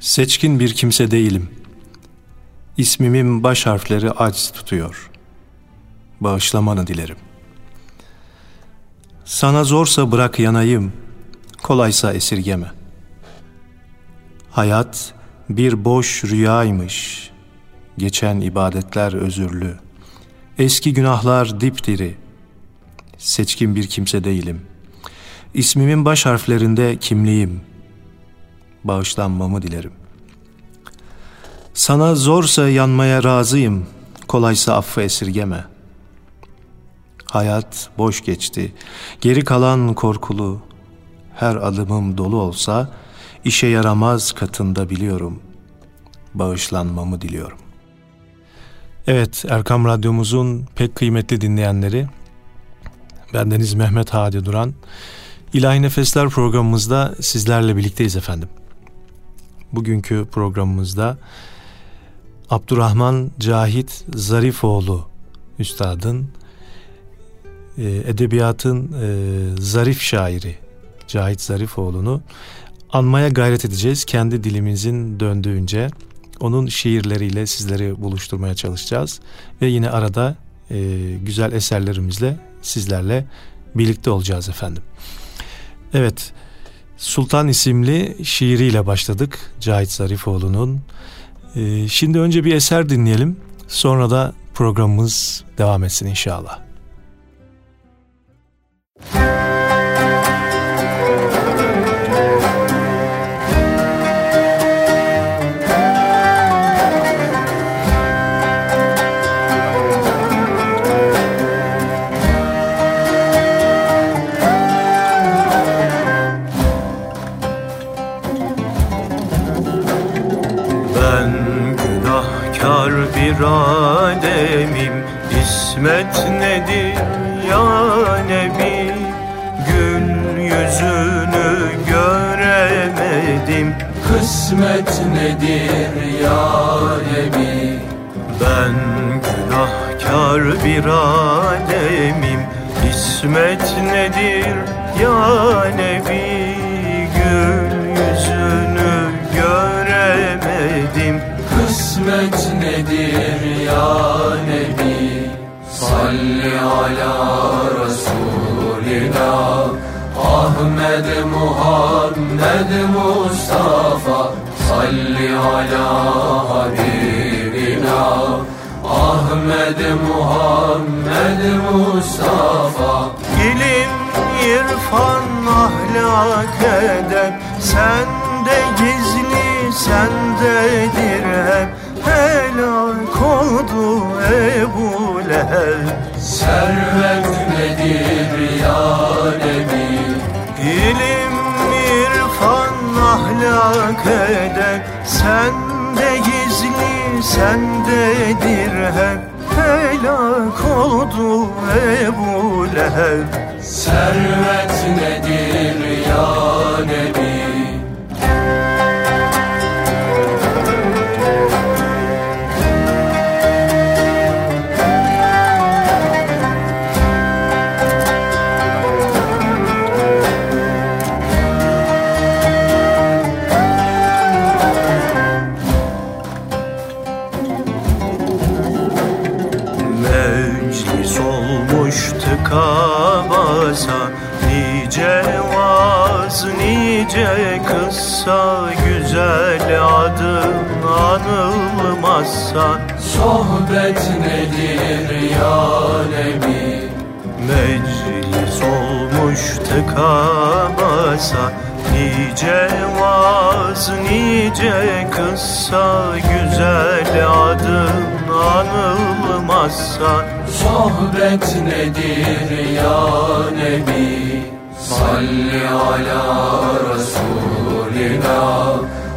Seçkin bir kimse değilim. İsmimin baş harfleri aciz tutuyor. Bağışlamanı dilerim. Sana zorsa bırak yanayım, kolaysa esirgeme. Hayat bir boş rüyaymış, geçen ibadetler özürlü. Eski günahlar dipdiri, seçkin bir kimse değilim. İsmimin baş harflerinde kimliğim, bağışlanmamı dilerim. Sana zorsa yanmaya razıyım, kolaysa affı esirgeme. Hayat boş geçti, geri kalan korkulu, her adımım dolu olsa, işe yaramaz katında biliyorum, bağışlanmamı diliyorum. Evet, Erkam Radyomuzun pek kıymetli dinleyenleri, bendeniz Mehmet Hadi Duran, İlahi Nefesler programımızda sizlerle birlikteyiz efendim. Bugünkü programımızda Abdurrahman Cahit Zarifoğlu Üstadın e, edebiyatın e, zarif şairi Cahit Zarifoğlu'nu anmaya gayret edeceğiz. Kendi dilimizin döndüğünce onun şiirleriyle sizleri buluşturmaya çalışacağız. Ve yine arada e, güzel eserlerimizle sizlerle birlikte olacağız efendim. Evet, Sultan isimli şiiriyle başladık Cahit Zarifoğlu'nun. Ee, şimdi önce bir eser dinleyelim. Sonra da programımız devam etsin inşallah. ademim nedir ya Nebi Ben günahkar bir ademim İsmet nedir ya Nebi Gül yüzünü göremedim. Kısmet nedir ya Mustafa. İlim, irfan, ahlak, edep. Sende gizli, sendedir hep helak oldu Ebu Leheb. Servet nedir ya Nebi? İlim, irfan, ahlak edep. Sende gizli, sendedir hep oldu Ebu Leheb Servet nedir basa Nice vaz, nice kıssa Güzel adın anılmazsa. Sohbet nedir ya Nebi? Meclis olmuş tıka basa Nice vaz, nice kıssa Güzel adın anılmazsa Sohbet nedir ya Nebi? Salli ala Resulina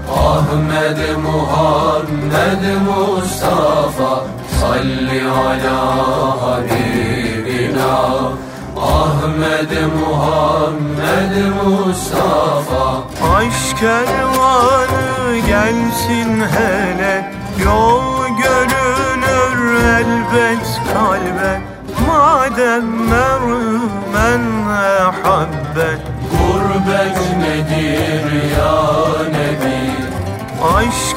Ahmed Muhammed Mustafa. Salli ala Habibina. Ahmed Muhammed Mustafa. Aşk kervanı gelsin hele. Yol görünür elbet Madem mermen ehabbet Gurbet nedir ya Nebi?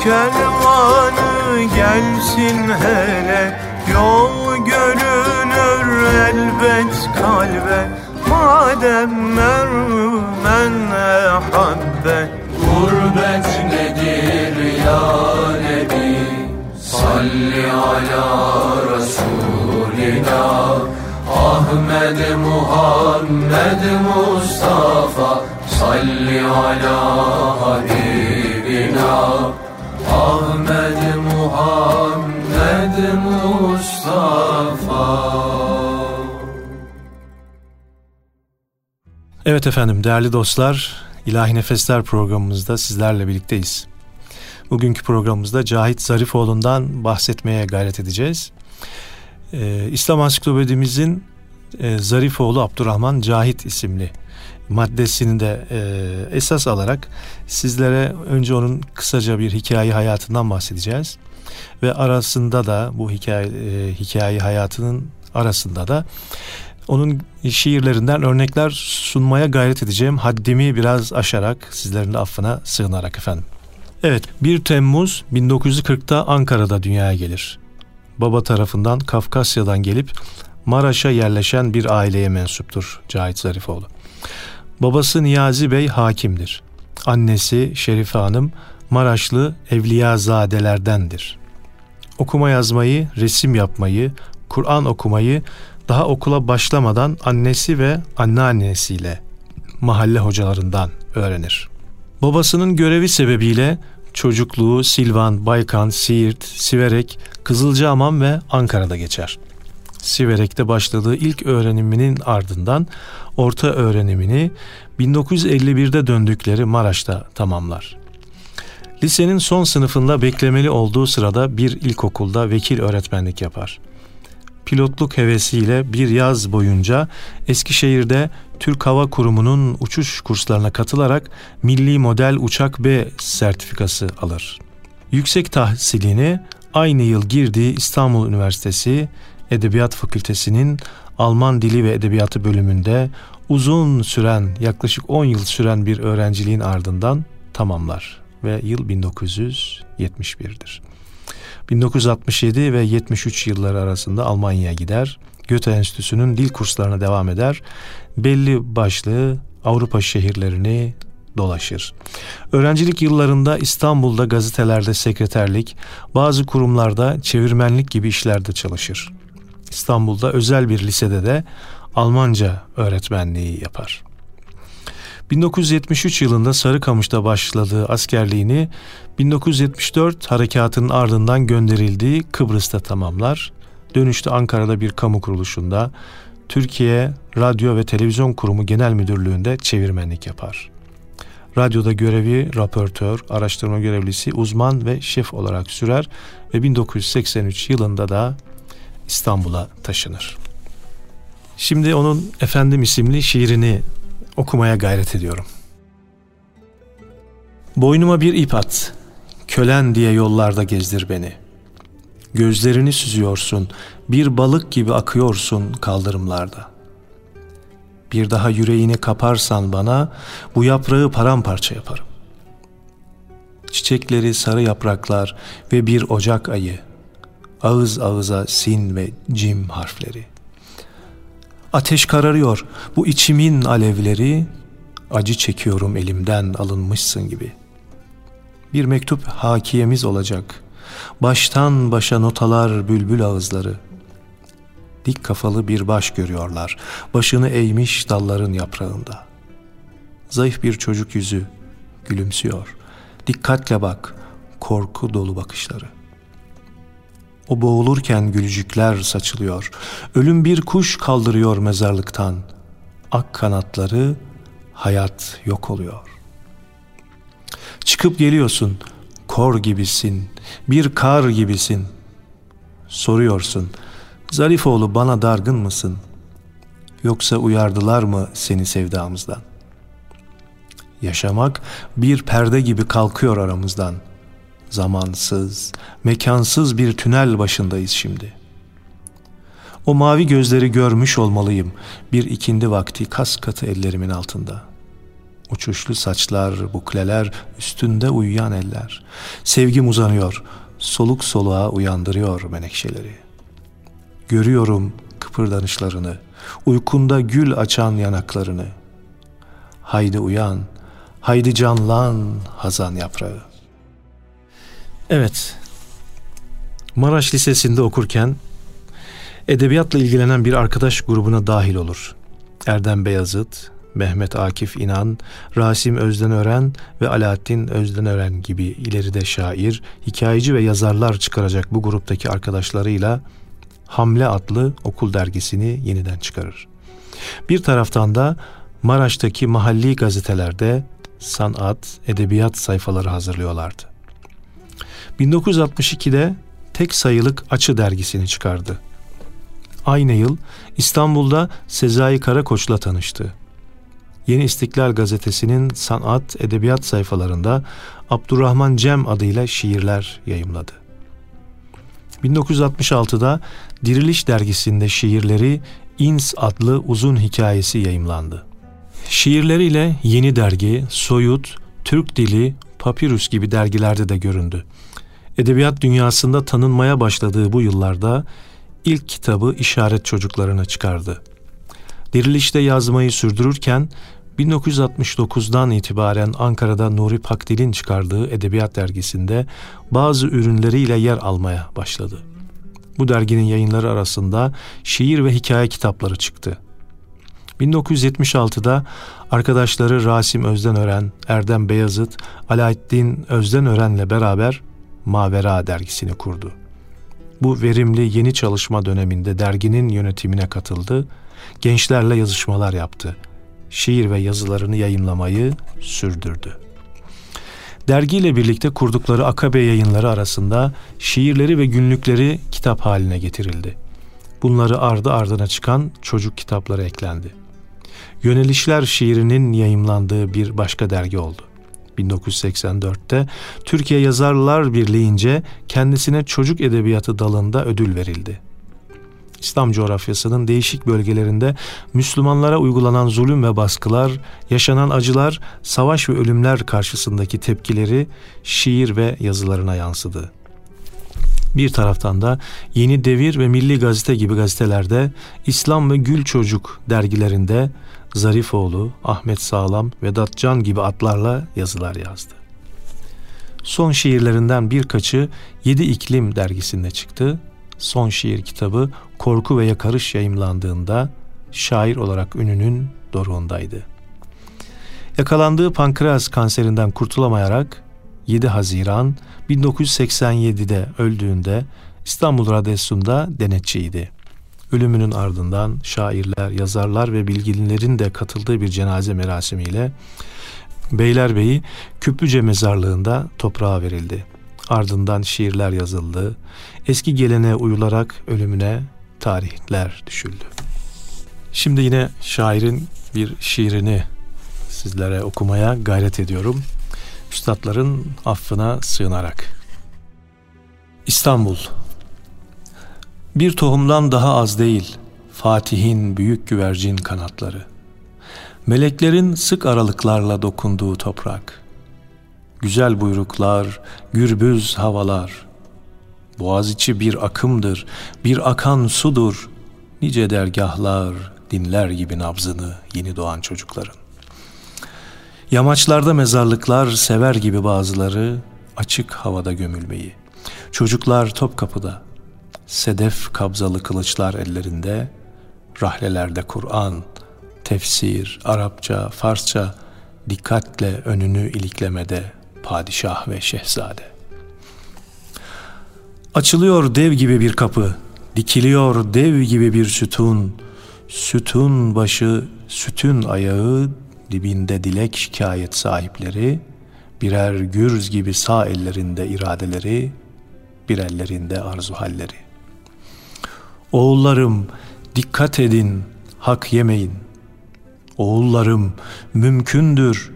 Kervanı gelsin hele Yol görünür elbet kalbe. Madem mermen ehabbe Muhammed Mustafa Salli ala Habibina Ahmed Muhammed Mustafa Evet efendim değerli dostlar İlahi Nefesler programımızda sizlerle birlikteyiz. Bugünkü programımızda Cahit Zarifoğlu'ndan bahsetmeye gayret edeceğiz. Ee, İslam Ansiklopedimizin e, Zarifoğlu Abdurrahman Cahit isimli maddesini de e, esas alarak sizlere önce onun kısaca bir hikaye hayatından bahsedeceğiz. Ve arasında da bu hikaye, e, hikaye hayatının arasında da onun şiirlerinden örnekler sunmaya gayret edeceğim. Haddimi biraz aşarak sizlerin de affına sığınarak efendim. Evet 1 Temmuz 1940'ta Ankara'da dünyaya gelir. Baba tarafından Kafkasya'dan gelip Maraş'a yerleşen bir aileye mensuptur Cahit Zarifoğlu. Babası Niyazi Bey hakimdir. Annesi Şerife Hanım Maraşlı Evliyazadelerdendir. Okuma yazmayı, resim yapmayı, Kur'an okumayı daha okula başlamadan annesi ve anneannesiyle mahalle hocalarından öğrenir. Babasının görevi sebebiyle çocukluğu Silvan, Baykan, Siirt, Siverek, Kızılcahamam ve Ankara'da geçer. Siverek'te başladığı ilk öğreniminin ardından orta öğrenimini 1951'de döndükleri Maraş'ta tamamlar. Lisenin son sınıfında beklemeli olduğu sırada bir ilkokulda vekil öğretmenlik yapar. Pilotluk hevesiyle bir yaz boyunca Eskişehir'de Türk Hava Kurumu'nun uçuş kurslarına katılarak Milli Model Uçak B sertifikası alır. Yüksek tahsilini aynı yıl girdiği İstanbul Üniversitesi Edebiyat Fakültesi'nin Alman Dili ve Edebiyatı bölümünde uzun süren yaklaşık 10 yıl süren bir öğrenciliğin ardından tamamlar ve yıl 1971'dir. 1967 ve 73 yılları arasında Almanya'ya gider. Goethe Enstitüsü'nün dil kurslarına devam eder. Belli başlı Avrupa şehirlerini dolaşır. Öğrencilik yıllarında İstanbul'da gazetelerde sekreterlik, bazı kurumlarda çevirmenlik gibi işlerde çalışır. İstanbul'da özel bir lisede de Almanca öğretmenliği yapar. 1973 yılında Sarıkamış'ta başladığı askerliğini 1974 harekatının ardından gönderildiği Kıbrıs'ta tamamlar. Dönüşte Ankara'da bir kamu kuruluşunda Türkiye Radyo ve Televizyon Kurumu Genel Müdürlüğü'nde çevirmenlik yapar. Radyoda görevi raportör, araştırma görevlisi, uzman ve şef olarak sürer ve 1983 yılında da İstanbul'a taşınır. Şimdi onun Efendim isimli şiirini okumaya gayret ediyorum. Boynuma bir ip at, kölen diye yollarda gezdir beni. Gözlerini süzüyorsun, bir balık gibi akıyorsun kaldırımlarda. Bir daha yüreğini kaparsan bana, bu yaprağı paramparça yaparım. Çiçekleri sarı yapraklar ve bir ocak ayı, ağız ağıza sin ve cim harfleri. Ateş kararıyor, bu içimin alevleri, acı çekiyorum elimden alınmışsın gibi. Bir mektup hakiyemiz olacak, baştan başa notalar bülbül ağızları. Dik kafalı bir baş görüyorlar, başını eğmiş dalların yaprağında. Zayıf bir çocuk yüzü, gülümsüyor. Dikkatle bak, korku dolu bakışları. O boğulurken gülücükler saçılıyor. Ölüm bir kuş kaldırıyor mezarlıktan. Ak kanatları hayat yok oluyor. Çıkıp geliyorsun, kor gibisin, bir kar gibisin. Soruyorsun, Zarifoğlu bana dargın mısın? Yoksa uyardılar mı seni sevdamızdan? Yaşamak bir perde gibi kalkıyor aramızdan. Zamansız, mekansız bir tünel başındayız şimdi. O mavi gözleri görmüş olmalıyım bir ikindi vakti kas katı ellerimin altında. Uçuşlu saçlar, bukleler, üstünde uyuyan eller. Sevgim uzanıyor, soluk soluğa uyandırıyor menekşeleri. Görüyorum kıpırdanışlarını, uykunda gül açan yanaklarını. Haydi uyan, haydi canlan hazan yaprağı. Evet, Maraş Lisesi'nde okurken edebiyatla ilgilenen bir arkadaş grubuna dahil olur. Erdem Beyazıt, Mehmet Akif İnan, Rasim Özdenören ve Alaaddin Özdenören gibi ileride şair, hikayeci ve yazarlar çıkaracak bu gruptaki arkadaşlarıyla Hamle adlı okul dergisini yeniden çıkarır. Bir taraftan da Maraş'taki mahalli gazetelerde sanat, edebiyat sayfaları hazırlıyorlardı. 1962'de tek sayılık Açı dergisini çıkardı. Aynı yıl İstanbul'da Sezai Karakoç'la tanıştı. Yeni İstiklal gazetesinin sanat, edebiyat sayfalarında Abdurrahman Cem adıyla şiirler yayımladı. 1966'da Diriliş dergisinde şiirleri İns adlı uzun hikayesi yayımlandı. Şiirleriyle Yeni Dergi, Soyut, Türk Dili, Papyrus gibi dergilerde de göründü. Edebiyat dünyasında tanınmaya başladığı bu yıllarda ilk kitabı İşaret Çocuklarına çıkardı. Dirilişte yazmayı sürdürürken 1969'dan itibaren Ankara'da Nuri Pakdil'in çıkardığı Edebiyat Dergisi'nde bazı ürünleriyle yer almaya başladı. Bu derginin yayınları arasında şiir ve hikaye kitapları çıktı. 1976'da arkadaşları Rasim Özdenören, Erdem Beyazıt, Alaaddin Özdenören'le beraber Mavera dergisini kurdu. Bu verimli yeni çalışma döneminde derginin yönetimine katıldı, gençlerle yazışmalar yaptı. Şiir ve yazılarını yayınlamayı sürdürdü. Dergiyle birlikte kurdukları Akabe yayınları arasında şiirleri ve günlükleri kitap haline getirildi. Bunları ardı ardına çıkan çocuk kitapları eklendi. Yönelişler şiirinin yayımlandığı bir başka dergi oldu. 1984'te Türkiye Yazarlar Birliği'nce kendisine çocuk edebiyatı dalında ödül verildi. İslam coğrafyasının değişik bölgelerinde Müslümanlara uygulanan zulüm ve baskılar, yaşanan acılar, savaş ve ölümler karşısındaki tepkileri şiir ve yazılarına yansıdı. Bir taraftan da Yeni Devir ve Milli Gazete gibi gazetelerde İslam ve Gül Çocuk dergilerinde Zarifoğlu, Ahmet Sağlam, Vedat Can gibi atlarla yazılar yazdı. Son şiirlerinden birkaçı Yedi İklim dergisinde çıktı. Son şiir kitabı Korku ve Yakarış yayımlandığında şair olarak ününün doruğundaydı. Yakalandığı pankreas kanserinden kurtulamayarak 7 Haziran 1987'de öldüğünde İstanbul Radyosu'nda denetçiydi. Ölümünün ardından şairler, yazarlar ve bilginlerin de katıldığı bir cenaze merasimiyle Beylerbeyi Küplüce mezarlığında toprağa verildi. Ardından şiirler yazıldı. Eski geleneğe uyularak ölümüne tarihler düşüldü. Şimdi yine şairin bir şiirini sizlere okumaya gayret ediyorum. Üstadların affına sığınarak. İstanbul bir tohumdan daha az değil, Fatih'in büyük güvercin kanatları. Meleklerin sık aralıklarla dokunduğu toprak. Güzel buyruklar, gürbüz havalar. Boğaziçi bir akımdır, bir akan sudur. Nice dergahlar dinler gibi nabzını yeni doğan çocukların. Yamaçlarda mezarlıklar sever gibi bazıları açık havada gömülmeyi. Çocuklar Topkapı'da, sedef kabzalı kılıçlar ellerinde, rahlelerde Kur'an, tefsir, Arapça, Farsça dikkatle önünü iliklemede padişah ve şehzade. Açılıyor dev gibi bir kapı, dikiliyor dev gibi bir sütun, sütun başı, sütün ayağı, dibinde dilek şikayet sahipleri, birer gürz gibi sağ ellerinde iradeleri, bir ellerinde arzu halleri. Oğullarım dikkat edin, hak yemeyin. Oğullarım mümkündür,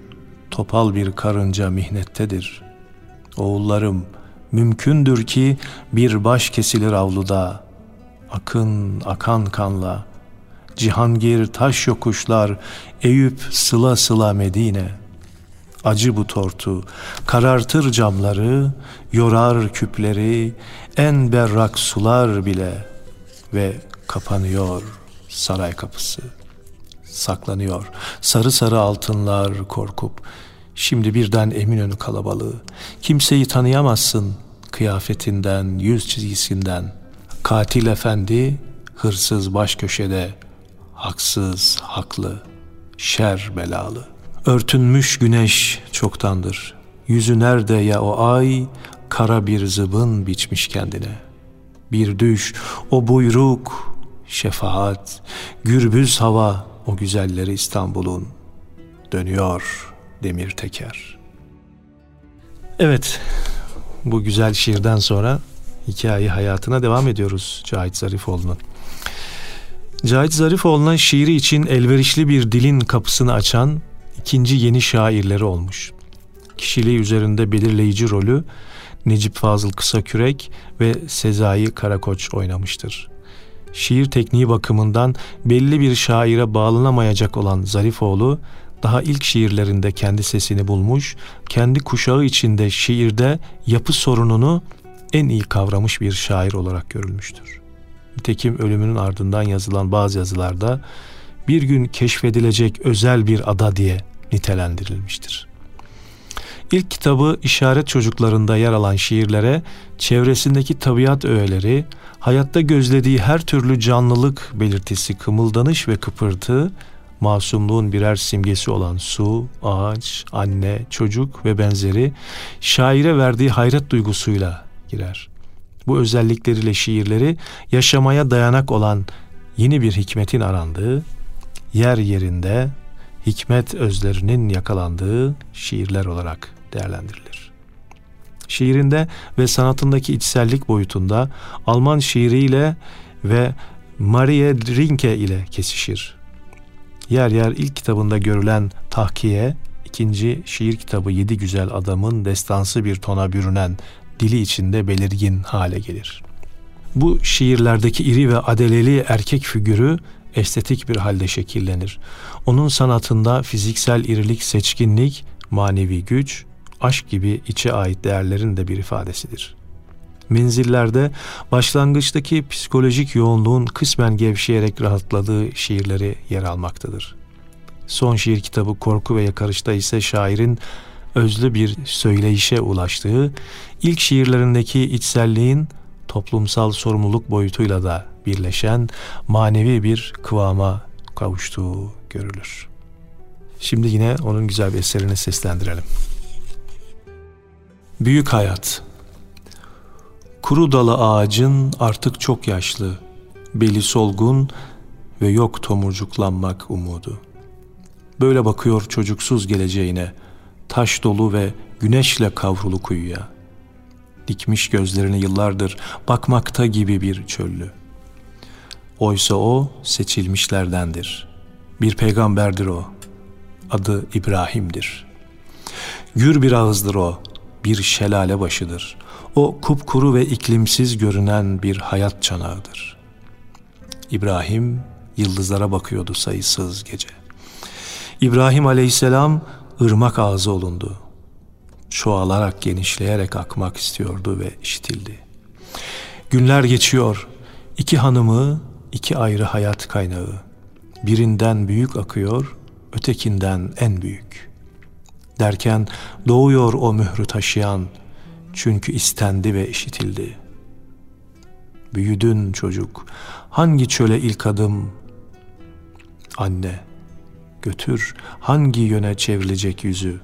topal bir karınca mihnettedir. Oğullarım mümkündür ki bir baş kesilir avluda, akın akan kanla, Cihangir taş yokuşlar, Eyüp sıla sıla Medine. acı bu tortu, karartır camları, yorar küpleri, en berrak sular bile ve kapanıyor saray kapısı. Saklanıyor sarı sarı altınlar korkup, şimdi birden Eminönü kalabalığı, kimseyi tanıyamazsın kıyafetinden, yüz çizgisinden. Katil efendi, hırsız baş köşede, haksız, haklı, şer belalı. Örtünmüş güneş çoktandır. Yüzü nerede ya o ay, kara bir zıbın biçmiş kendine. Bir düş, o buyruk, şefaat, gürbüz hava, o güzelleri İstanbul'un. Dönüyor demir teker. Evet, bu güzel şiirden sonra hikaye hayatına devam ediyoruz Cahit Zarifoğlu'nun. Cahit Zarifoğlu'na şiiri için elverişli bir dilin kapısını açan ikinci yeni şairleri olmuş. Kişiliği üzerinde belirleyici rolü Necip Fazıl Kısakürek ve Sezai Karakoç oynamıştır. Şiir tekniği bakımından belli bir şaire bağlanamayacak olan Zarifoğlu, daha ilk şiirlerinde kendi sesini bulmuş, kendi kuşağı içinde şiirde yapı sorununu en iyi kavramış bir şair olarak görülmüştür. Nitekim ölümünün ardından yazılan bazı yazılarda bir gün keşfedilecek özel bir ada diye nitelendirilmiştir. İlk kitabı işaret çocuklarında yer alan şiirlere çevresindeki tabiat öğeleri, hayatta gözlediği her türlü canlılık belirtisi, kımıldanış ve kıpırtı, masumluğun birer simgesi olan su, ağaç, anne, çocuk ve benzeri şaire verdiği hayret duygusuyla girer. Bu özellikleriyle şiirleri yaşamaya dayanak olan yeni bir hikmetin arandığı, yer yerinde hikmet özlerinin yakalandığı şiirler olarak değerlendirilir. Şiirinde ve sanatındaki içsellik boyutunda Alman şiiriyle ve Marie Rinke ile kesişir. Yer yer ilk kitabında görülen tahkiye, ikinci şiir kitabı Yedi Güzel Adamın destansı bir tona bürünen dili içinde belirgin hale gelir. Bu şiirlerdeki iri ve adeleli erkek figürü estetik bir halde şekillenir. Onun sanatında fiziksel irilik, seçkinlik, manevi güç, aşk gibi içe ait değerlerin de bir ifadesidir. Menzillerde başlangıçtaki psikolojik yoğunluğun kısmen gevşeyerek rahatladığı şiirleri yer almaktadır. Son şiir kitabı Korku ve Yakarış'ta ise şairin özlü bir söyleyişe ulaştığı, ilk şiirlerindeki içselliğin toplumsal sorumluluk boyutuyla da birleşen manevi bir kıvama kavuştuğu görülür. Şimdi yine onun güzel bir eserini seslendirelim. Büyük Hayat Kuru dalı ağacın artık çok yaşlı, beli solgun ve yok tomurcuklanmak umudu. Böyle bakıyor çocuksuz geleceğine, taş dolu ve güneşle kavrulu kuyuya. Dikmiş gözlerini yıllardır bakmakta gibi bir çöllü. Oysa o seçilmişlerdendir. Bir peygamberdir o. Adı İbrahim'dir. Gür bir ağızdır o, bir şelale başıdır. O kupkuru ve iklimsiz görünen bir hayat çanağıdır. İbrahim yıldızlara bakıyordu sayısız gece. İbrahim aleyhisselam ırmak ağzı olundu. Çoğalarak, genişleyerek akmak istiyordu ve işitildi. Günler geçiyor. İki hanımı, iki ayrı hayat kaynağı. Birinden büyük akıyor, ötekinden en büyük. Derken doğuyor o mührü taşıyan, çünkü istendi ve işitildi. Büyüdün çocuk, hangi çöle ilk adım? Anne, götür hangi yöne çevrilecek yüzü?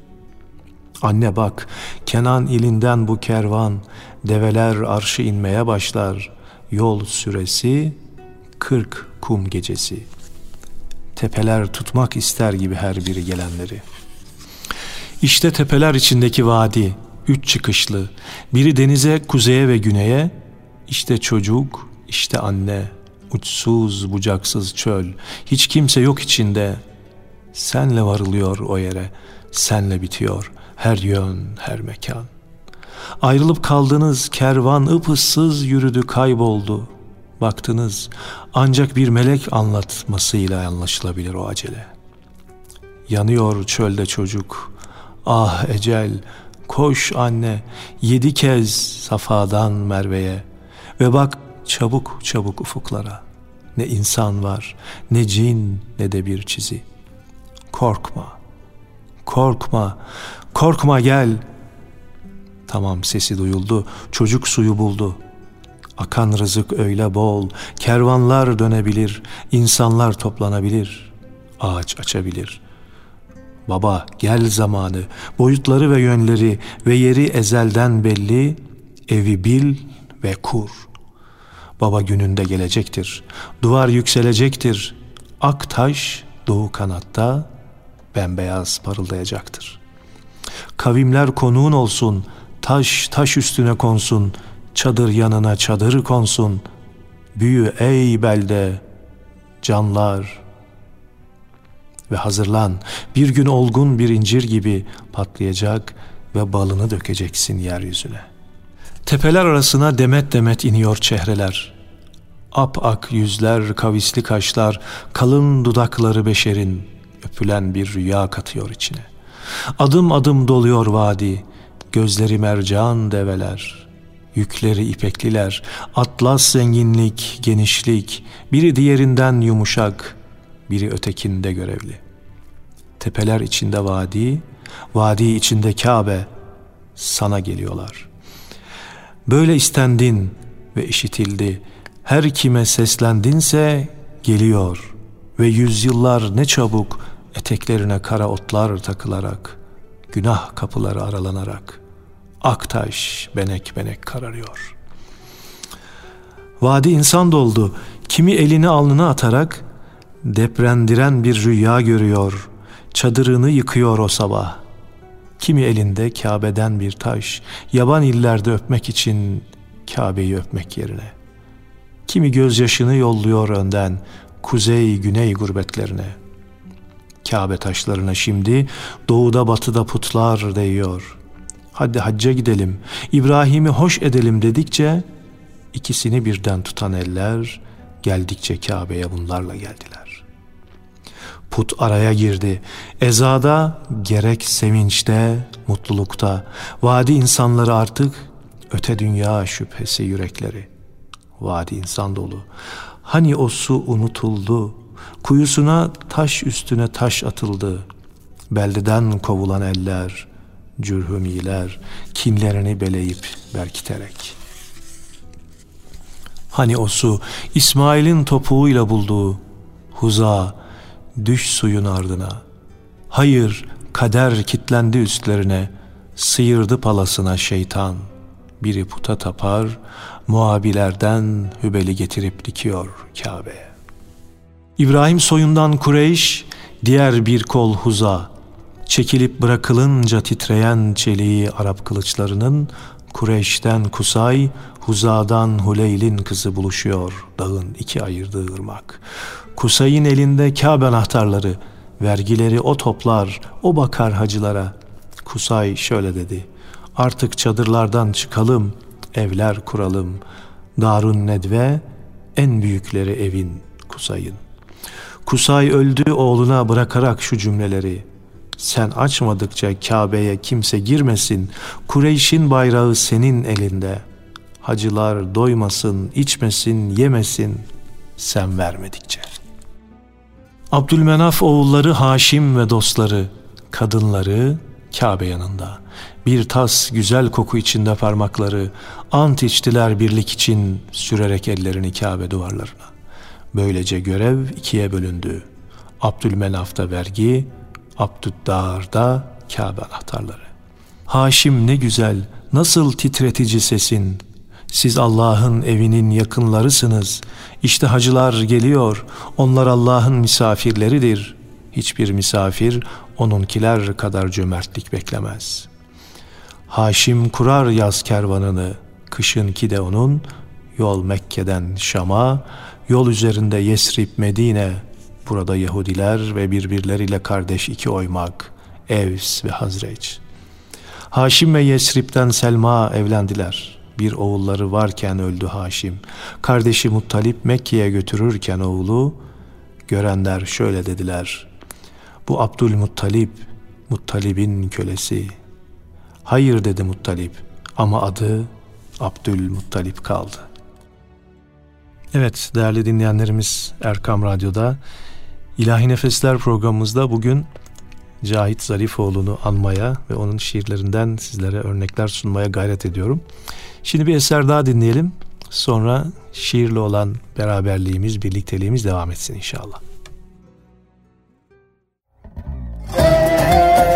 Anne bak Kenan ilinden bu kervan develer arşı inmeye başlar. Yol süresi kırk kum gecesi. Tepeler tutmak ister gibi her biri gelenleri. İşte tepeler içindeki vadi, üç çıkışlı. Biri denize, kuzeye ve güneye. İşte çocuk, işte anne, uçsuz bucaksız çöl. Hiç kimse yok içinde. Senle varılıyor o yere, senle bitiyor her yön, her mekan. Ayrılıp kaldınız, kervan ıpıssız yürüdü, kayboldu. Baktınız, ancak bir melek anlatmasıyla anlaşılabilir o acele. Yanıyor çölde çocuk, Ah ecel, koş anne, yedi kez Safa'dan Merve'ye ve bak çabuk çabuk ufuklara. Ne insan var, ne cin, ne de bir çizi. Korkma, korkma, korkma gel. Tamam sesi duyuldu, çocuk suyu buldu. Akan rızık öyle bol, kervanlar dönebilir, insanlar toplanabilir, ağaç açabilir. Baba gel zamanı, boyutları ve yönleri ve yeri ezelden belli, evi bil ve kur.'' Baba gününde gelecektir. Duvar yükselecektir. Ak taş doğu kanatta bembeyaz parıldayacaktır. Kavimler konuğun olsun, taş taş üstüne konsun, çadır yanına çadır konsun. Büyü ey belde, canlar ve hazırlan. Bir gün olgun bir incir gibi patlayacak ve balını dökeceksin yeryüzüne. Tepeler arasına demet demet iniyor çehreler. Ap ak yüzler, kavisli kaşlar, kalın dudakları beşerin öpülen bir rüya katıyor içine. Adım adım doluyor vadi, gözleri mercan develer, yükleri ipekliler, atlas zenginlik, genişlik, biri diğerinden yumuşak, biri ötekinde görevli. Tepeler içinde vadi, vadi içinde Kabe, sana geliyorlar.'' Böyle istendin ve işitildi. Her kime seslendinse geliyor ve yüzyıllar ne çabuk eteklerine kara otlar takılarak, günah kapıları aralanarak, aktaş benek benek kararıyor. Vadi insan doldu, kimi elini alnına atarak, deprendiren bir rüya görüyor, çadırını yıkıyor o sabah. Kimi elinde Kabe'den bir taş, yaban illerde öpmek için Kabe'yi öpmek yerine. Kimi gözyaşını yolluyor önden, kuzey güney gurbetlerine. Kabe taşlarına şimdi doğuda batıda putlar değiyor. Hadi hacca gidelim, İbrahim'i hoş edelim dedikçe ikisini birden tutan eller geldikçe Kabe'ye bunlarla geldiler. Put araya girdi. Ezada gerek sevinçte, mutlulukta. Vadi insanları artık öte dünya şüphesi yürekleri. Vadi insan dolu. Hani o su unutuldu. Kuyusuna taş üstüne taş atıldı. Beldeden kovulan eller, cürhümiler, kinlerini beleyip berkiterek. Hani o su İsmail'in topuğuyla bulduğu huza, düş suyun ardına. Hayır, kader kitlendi üstlerine, sıyırdı palasına şeytan. Biri puta tapar, muabilerden hübeli getirip dikiyor Kabe'ye. İbrahim soyundan Kureyş, diğer bir kol huza, çekilip bırakılınca titreyen çeliği Arap kılıçlarının, Kureyş'ten Kusay, Huza'dan Huleyl'in kızı buluşuyor dağın iki ayırdığı ırmak. Kusay'ın elinde Kabe anahtarları, vergileri o toplar, o bakar hacılara. Kusay şöyle dedi, artık çadırlardan çıkalım, evler kuralım. Darun Nedve, en büyükleri evin Kusay'ın. Kusay öldü oğluna bırakarak şu cümleleri. Sen açmadıkça Kabe'ye kimse girmesin. Kureyş'in bayrağı senin elinde. Hacılar doymasın, içmesin, yemesin sen vermedikçe. Abdülmenaf oğulları Haşim ve dostları, kadınları Kabe yanında. Bir tas güzel koku içinde parmakları, ant içtiler birlik için sürerek ellerini Kabe duvarlarına. Böylece görev ikiye bölündü. Abdülmenaf'ta vergi, Abdüddar'da Kabe anahtarları. Haşim ne güzel, nasıl titretici sesin, siz Allah'ın evinin yakınlarısınız. İşte hacılar geliyor. Onlar Allah'ın misafirleridir. Hiçbir misafir onunkiler kadar cömertlik beklemez. Haşim kurar yaz kervanını. Kışınki de onun yol Mekke'den Şam'a, yol üzerinde Yesrib Medine. Burada Yahudiler ve birbirleriyle kardeş iki oymak, Evs ve Hazreç. Haşim ve Yesrib'den Selma evlendiler bir oğulları varken öldü Haşim. Kardeşi Muttalip Mekke'ye götürürken oğlu, görenler şöyle dediler. Bu Abdülmuttalip Muttalib'in kölesi. Hayır dedi Muttalip ama adı Abdülmuttalip kaldı. Evet değerli dinleyenlerimiz Erkam Radyo'da İlahi Nefesler programımızda bugün Cahit Zarifoğlu'nu anmaya ve onun şiirlerinden sizlere örnekler sunmaya gayret ediyorum. Şimdi bir eser daha dinleyelim. Sonra şiirle olan beraberliğimiz, birlikteliğimiz devam etsin inşallah. Mevla'yı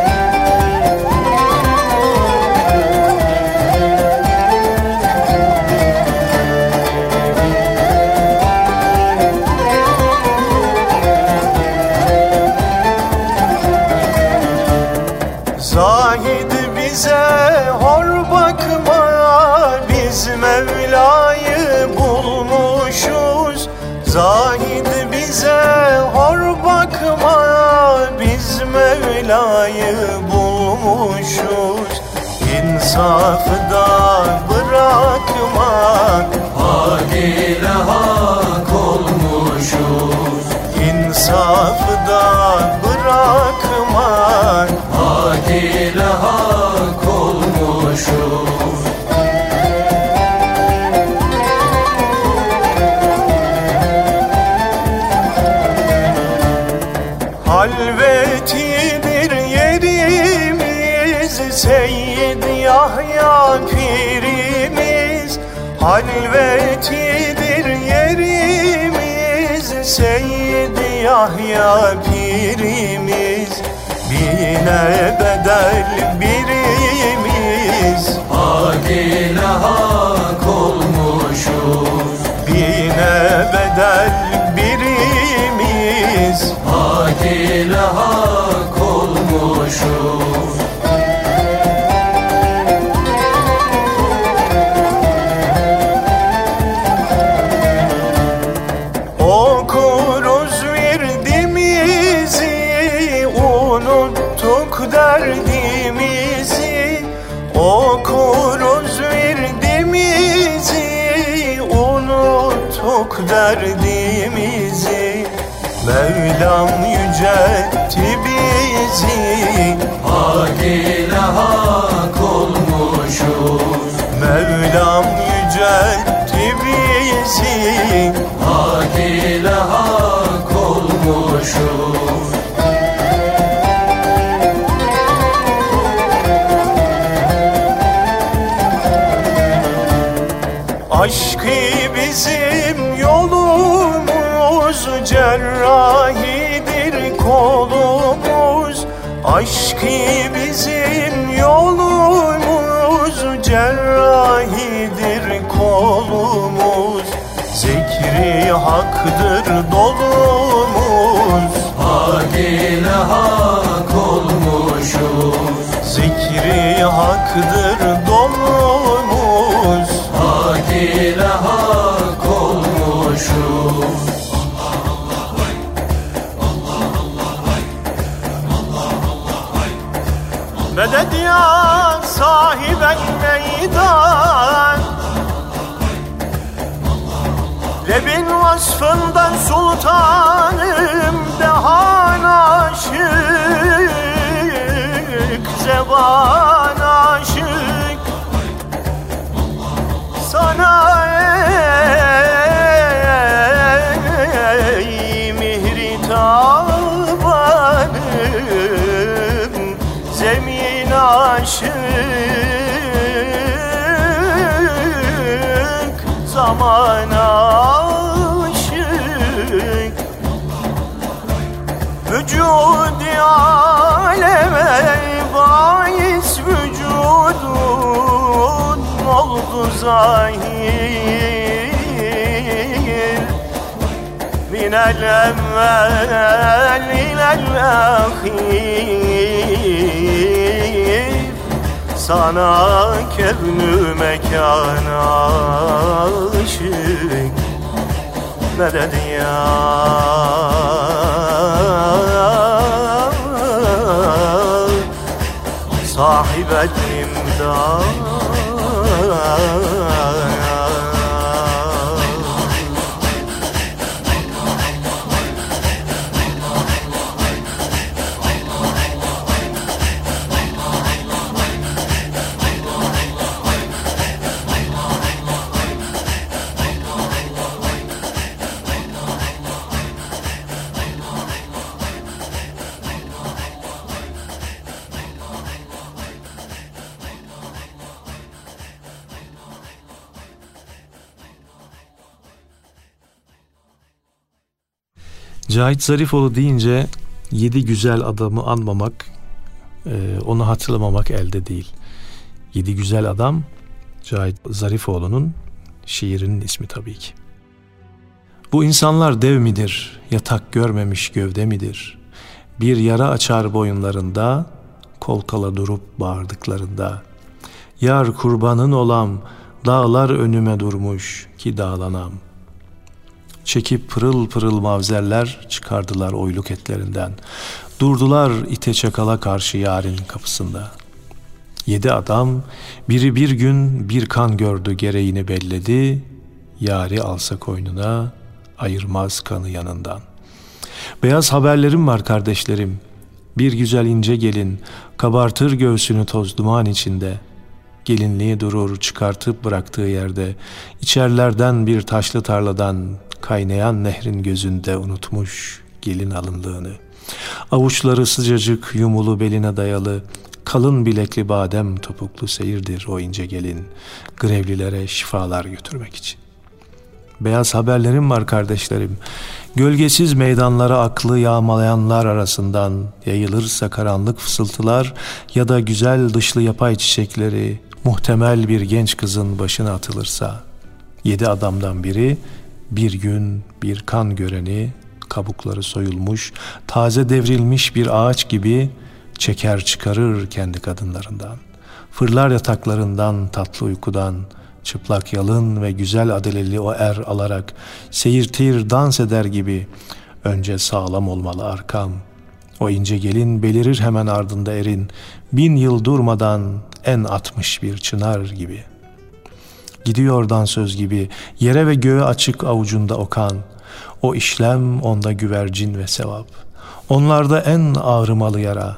through my Bine bedel birimiz. Hak derdimizi Mevlam yüceltti bizi. Hak ile hak olmuşuz. Mevlam yüceltti bizi. Hak ile hak olmuşuz. Aşkı yolumuz Cerrahidir kolumuz Aşkı bizim yolumuz. Cerrahidir kolumuz Zikri haktır dolumuz. Hak ile hak olmuşuz. Zikri haktır ya sahiben meydan. Lebin vasfından sultanım zahir Minel evvel ilel ahir Sana kevnü mekan aşık. Medet ya? Sahibet imdad Cahit Zarifoğlu deyince yedi güzel adamı anmamak, e, onu hatırlamamak elde değil. Yedi güzel adam Cahit Zarifoğlu'nun şiirinin ismi tabii ki. Bu insanlar dev midir, yatak görmemiş gövde midir? Bir yara açar boyunlarında, kol kala durup bağırdıklarında. Yar kurbanın olam, dağlar önüme durmuş ki dağlanam. Çekip pırıl pırıl mavzerler çıkardılar oyluk etlerinden. Durdular ite çakala karşı yarın kapısında. Yedi adam biri bir gün bir kan gördü gereğini belledi. Yari alsa koynuna ayırmaz kanı yanından. Beyaz haberlerim var kardeşlerim. Bir güzel ince gelin kabartır göğsünü toz duman içinde. Gelinliği durur çıkartıp bıraktığı yerde. İçerlerden bir taşlı tarladan kaynayan nehrin gözünde unutmuş gelin alınlığını. Avuçları sıcacık yumulu beline dayalı kalın bilekli badem topuklu seyirdir o ince gelin grevlilere şifalar götürmek için. Beyaz haberlerim var kardeşlerim. Gölgesiz meydanlara aklı yağmalayanlar arasından yayılırsa karanlık fısıltılar ya da güzel dışlı yapay çiçekleri muhtemel bir genç kızın başına atılırsa yedi adamdan biri bir gün bir kan göreni kabukları soyulmuş taze devrilmiş bir ağaç gibi çeker çıkarır kendi kadınlarından fırlar yataklarından tatlı uykudan çıplak yalın ve güzel adeleli o er alarak seyirtir dans eder gibi önce sağlam olmalı arkam. O ince gelin belirir hemen ardında erin bin yıl durmadan en atmış bir çınar gibi. Gidiyor dansöz gibi yere ve göğe açık avucunda okan. O işlem onda güvercin ve sevap. Onlarda en ağrımalı yara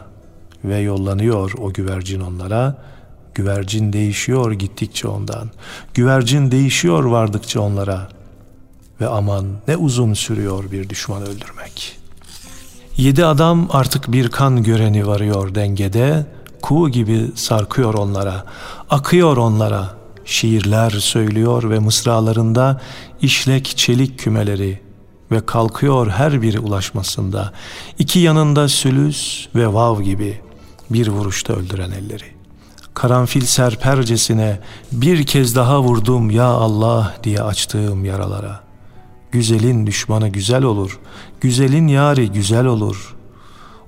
ve yollanıyor o güvercin onlara.'' Güvercin değişiyor gittikçe ondan. Güvercin değişiyor vardıkça onlara. Ve aman ne uzun sürüyor bir düşman öldürmek. Yedi adam artık bir kan göreni varıyor dengede. Kuğu gibi sarkıyor onlara. Akıyor onlara. Şiirler söylüyor ve mısralarında işlek çelik kümeleri ve kalkıyor her biri ulaşmasında. İki yanında sülüs ve vav gibi bir vuruşta öldüren elleri karanfil serpercesine bir kez daha vurdum ya Allah diye açtığım yaralara. Güzelin düşmanı güzel olur, güzelin yari güzel olur.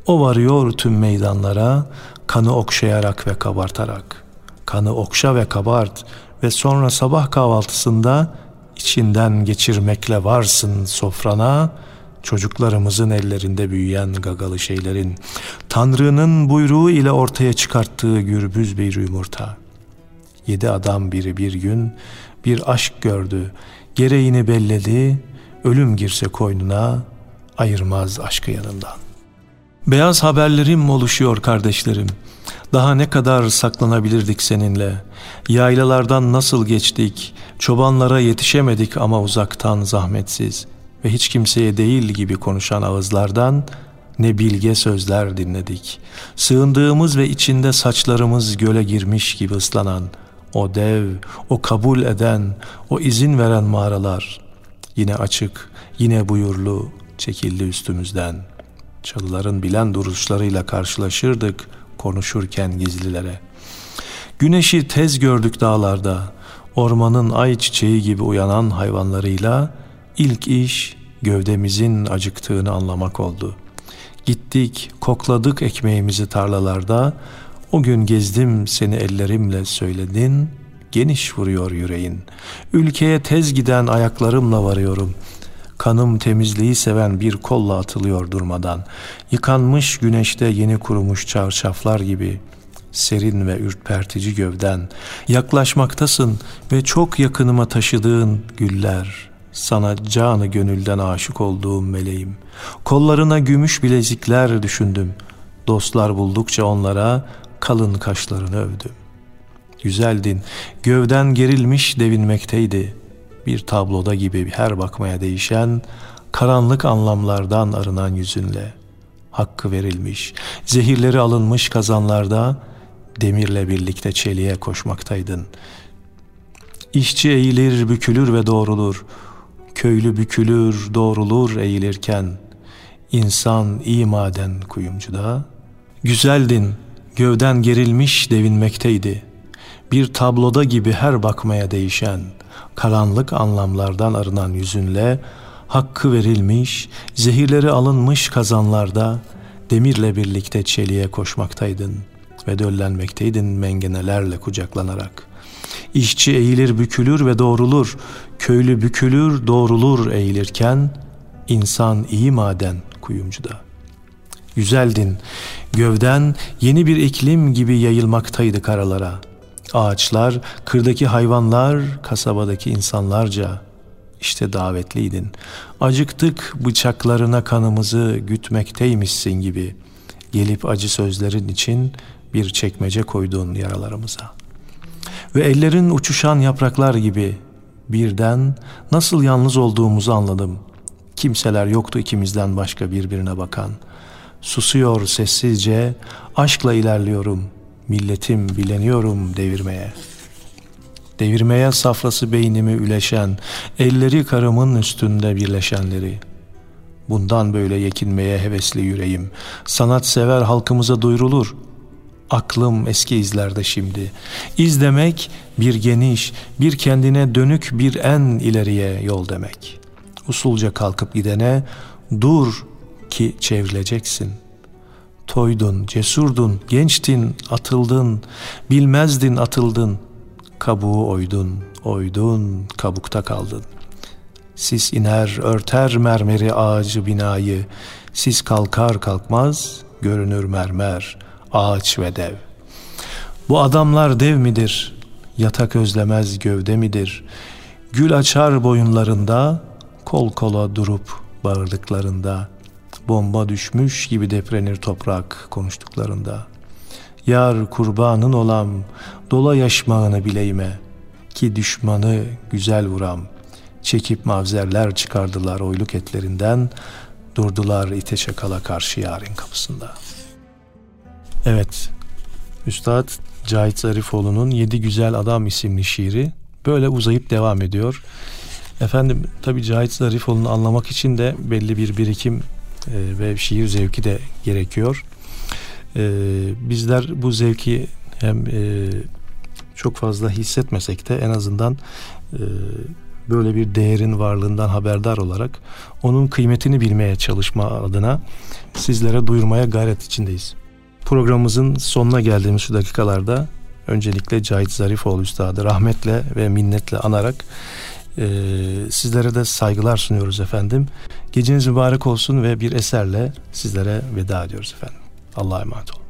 O varıyor tüm meydanlara, kanı okşayarak ve kabartarak. Kanı okşa ve kabart ve sonra sabah kahvaltısında içinden geçirmekle varsın sofrana.'' çocuklarımızın ellerinde büyüyen gagalı şeylerin Tanrı'nın buyruğu ile ortaya çıkarttığı gürbüz bir yumurta. Yedi adam biri bir gün bir aşk gördü, gereğini belledi, ölüm girse koynuna ayırmaz aşkı yanından. Beyaz haberlerim oluşuyor kardeşlerim. Daha ne kadar saklanabilirdik seninle? Yaylalardan nasıl geçtik? Çobanlara yetişemedik ama uzaktan zahmetsiz.'' ve hiç kimseye değil gibi konuşan ağızlardan ne bilge sözler dinledik. Sığındığımız ve içinde saçlarımız göle girmiş gibi ıslanan o dev, o kabul eden, o izin veren mağaralar yine açık, yine buyurlu çekildi üstümüzden. Çalıların bilen duruşlarıyla karşılaşırdık konuşurken gizlilere. Güneşi tez gördük dağlarda, ormanın ay çiçeği gibi uyanan hayvanlarıyla İlk iş gövdemizin acıktığını anlamak oldu. Gittik, kokladık ekmeğimizi tarlalarda. O gün gezdim seni ellerimle söyledin. Geniş vuruyor yüreğin. Ülkeye tez giden ayaklarımla varıyorum. Kanım temizliği seven bir kolla atılıyor durmadan. Yıkanmış güneşte yeni kurumuş çarşaflar gibi serin ve ürpertici gövden yaklaşmaktasın ve çok yakınıma taşıdığın güller, sana canı gönülden aşık olduğum meleğim. Kollarına gümüş bilezikler düşündüm. Dostlar buldukça onlara kalın kaşlarını övdüm. Güzeldin, gövden gerilmiş devinmekteydi. Bir tabloda gibi her bakmaya değişen, karanlık anlamlardan arınan yüzünle. Hakkı verilmiş, zehirleri alınmış kazanlarda, demirle birlikte çeliğe koşmaktaydın. İşçi eğilir, bükülür ve doğrulur.'' köylü bükülür, doğrulur eğilirken, insan iyi maden kuyumcuda. Güzeldin, gövden gerilmiş devinmekteydi. Bir tabloda gibi her bakmaya değişen, karanlık anlamlardan arınan yüzünle, hakkı verilmiş, zehirleri alınmış kazanlarda, demirle birlikte çeliğe koşmaktaydın ve döllenmekteydin mengenelerle kucaklanarak. İşçi eğilir bükülür ve doğrulur, köylü bükülür doğrulur eğilirken, insan iyi maden kuyumcuda. Yüzeldin, gövden yeni bir iklim gibi yayılmaktaydı karalara. Ağaçlar, kırdaki hayvanlar, kasabadaki insanlarca işte davetliydin. Acıktık bıçaklarına kanımızı gütmekteymişsin gibi. Gelip acı sözlerin için bir çekmece koydun yaralarımıza. Ve ellerin uçuşan yapraklar gibi birden nasıl yalnız olduğumuzu anladım. Kimseler yoktu ikimizden başka birbirine bakan. Susuyor sessizce, aşkla ilerliyorum. Milletim bileniyorum devirmeye. Devirmeye safrası beynimi üleşen, elleri karımın üstünde birleşenleri. Bundan böyle yekinmeye hevesli yüreğim. Sanat sever halkımıza duyurulur. Aklım eski izlerde şimdi. İz demek bir geniş, bir kendine dönük bir en ileriye yol demek. Usulca kalkıp gidene dur ki çevrileceksin. Toydun, cesurdun, gençtin, atıldın, bilmezdin atıldın. Kabuğu oydun, oydun, kabukta kaldın. Sis iner, örter mermeri ağacı binayı. Sis kalkar kalkmaz, görünür mermer, ağaç ve dev. Bu adamlar dev midir? Yatak özlemez gövde midir? Gül açar boyunlarında, kol kola durup bağırdıklarında, bomba düşmüş gibi deprenir toprak konuştuklarında. Yar kurbanın olam, dola yaşmağını bileyme, ki düşmanı güzel vuram. Çekip mavzerler çıkardılar oyluk etlerinden, durdular ite çakala karşı yarın kapısında. Evet, Üstad Cahit Zarifoğlu'nun Yedi Güzel Adam isimli şiiri böyle uzayıp devam ediyor. Efendim tabi Cahit Zarifoğlu'nu anlamak için de belli bir birikim ve şiir zevki de gerekiyor. E, bizler bu zevki hem e, çok fazla hissetmesek de en azından e, böyle bir değerin varlığından haberdar olarak onun kıymetini bilmeye çalışma adına sizlere duyurmaya gayret içindeyiz. Programımızın sonuna geldiğimiz şu dakikalarda öncelikle Cahit Zarifoğlu Üstad'ı rahmetle ve minnetle anarak e, sizlere de saygılar sunuyoruz efendim. Geceniz mübarek olsun ve bir eserle sizlere veda ediyoruz efendim. Allah'a emanet olun.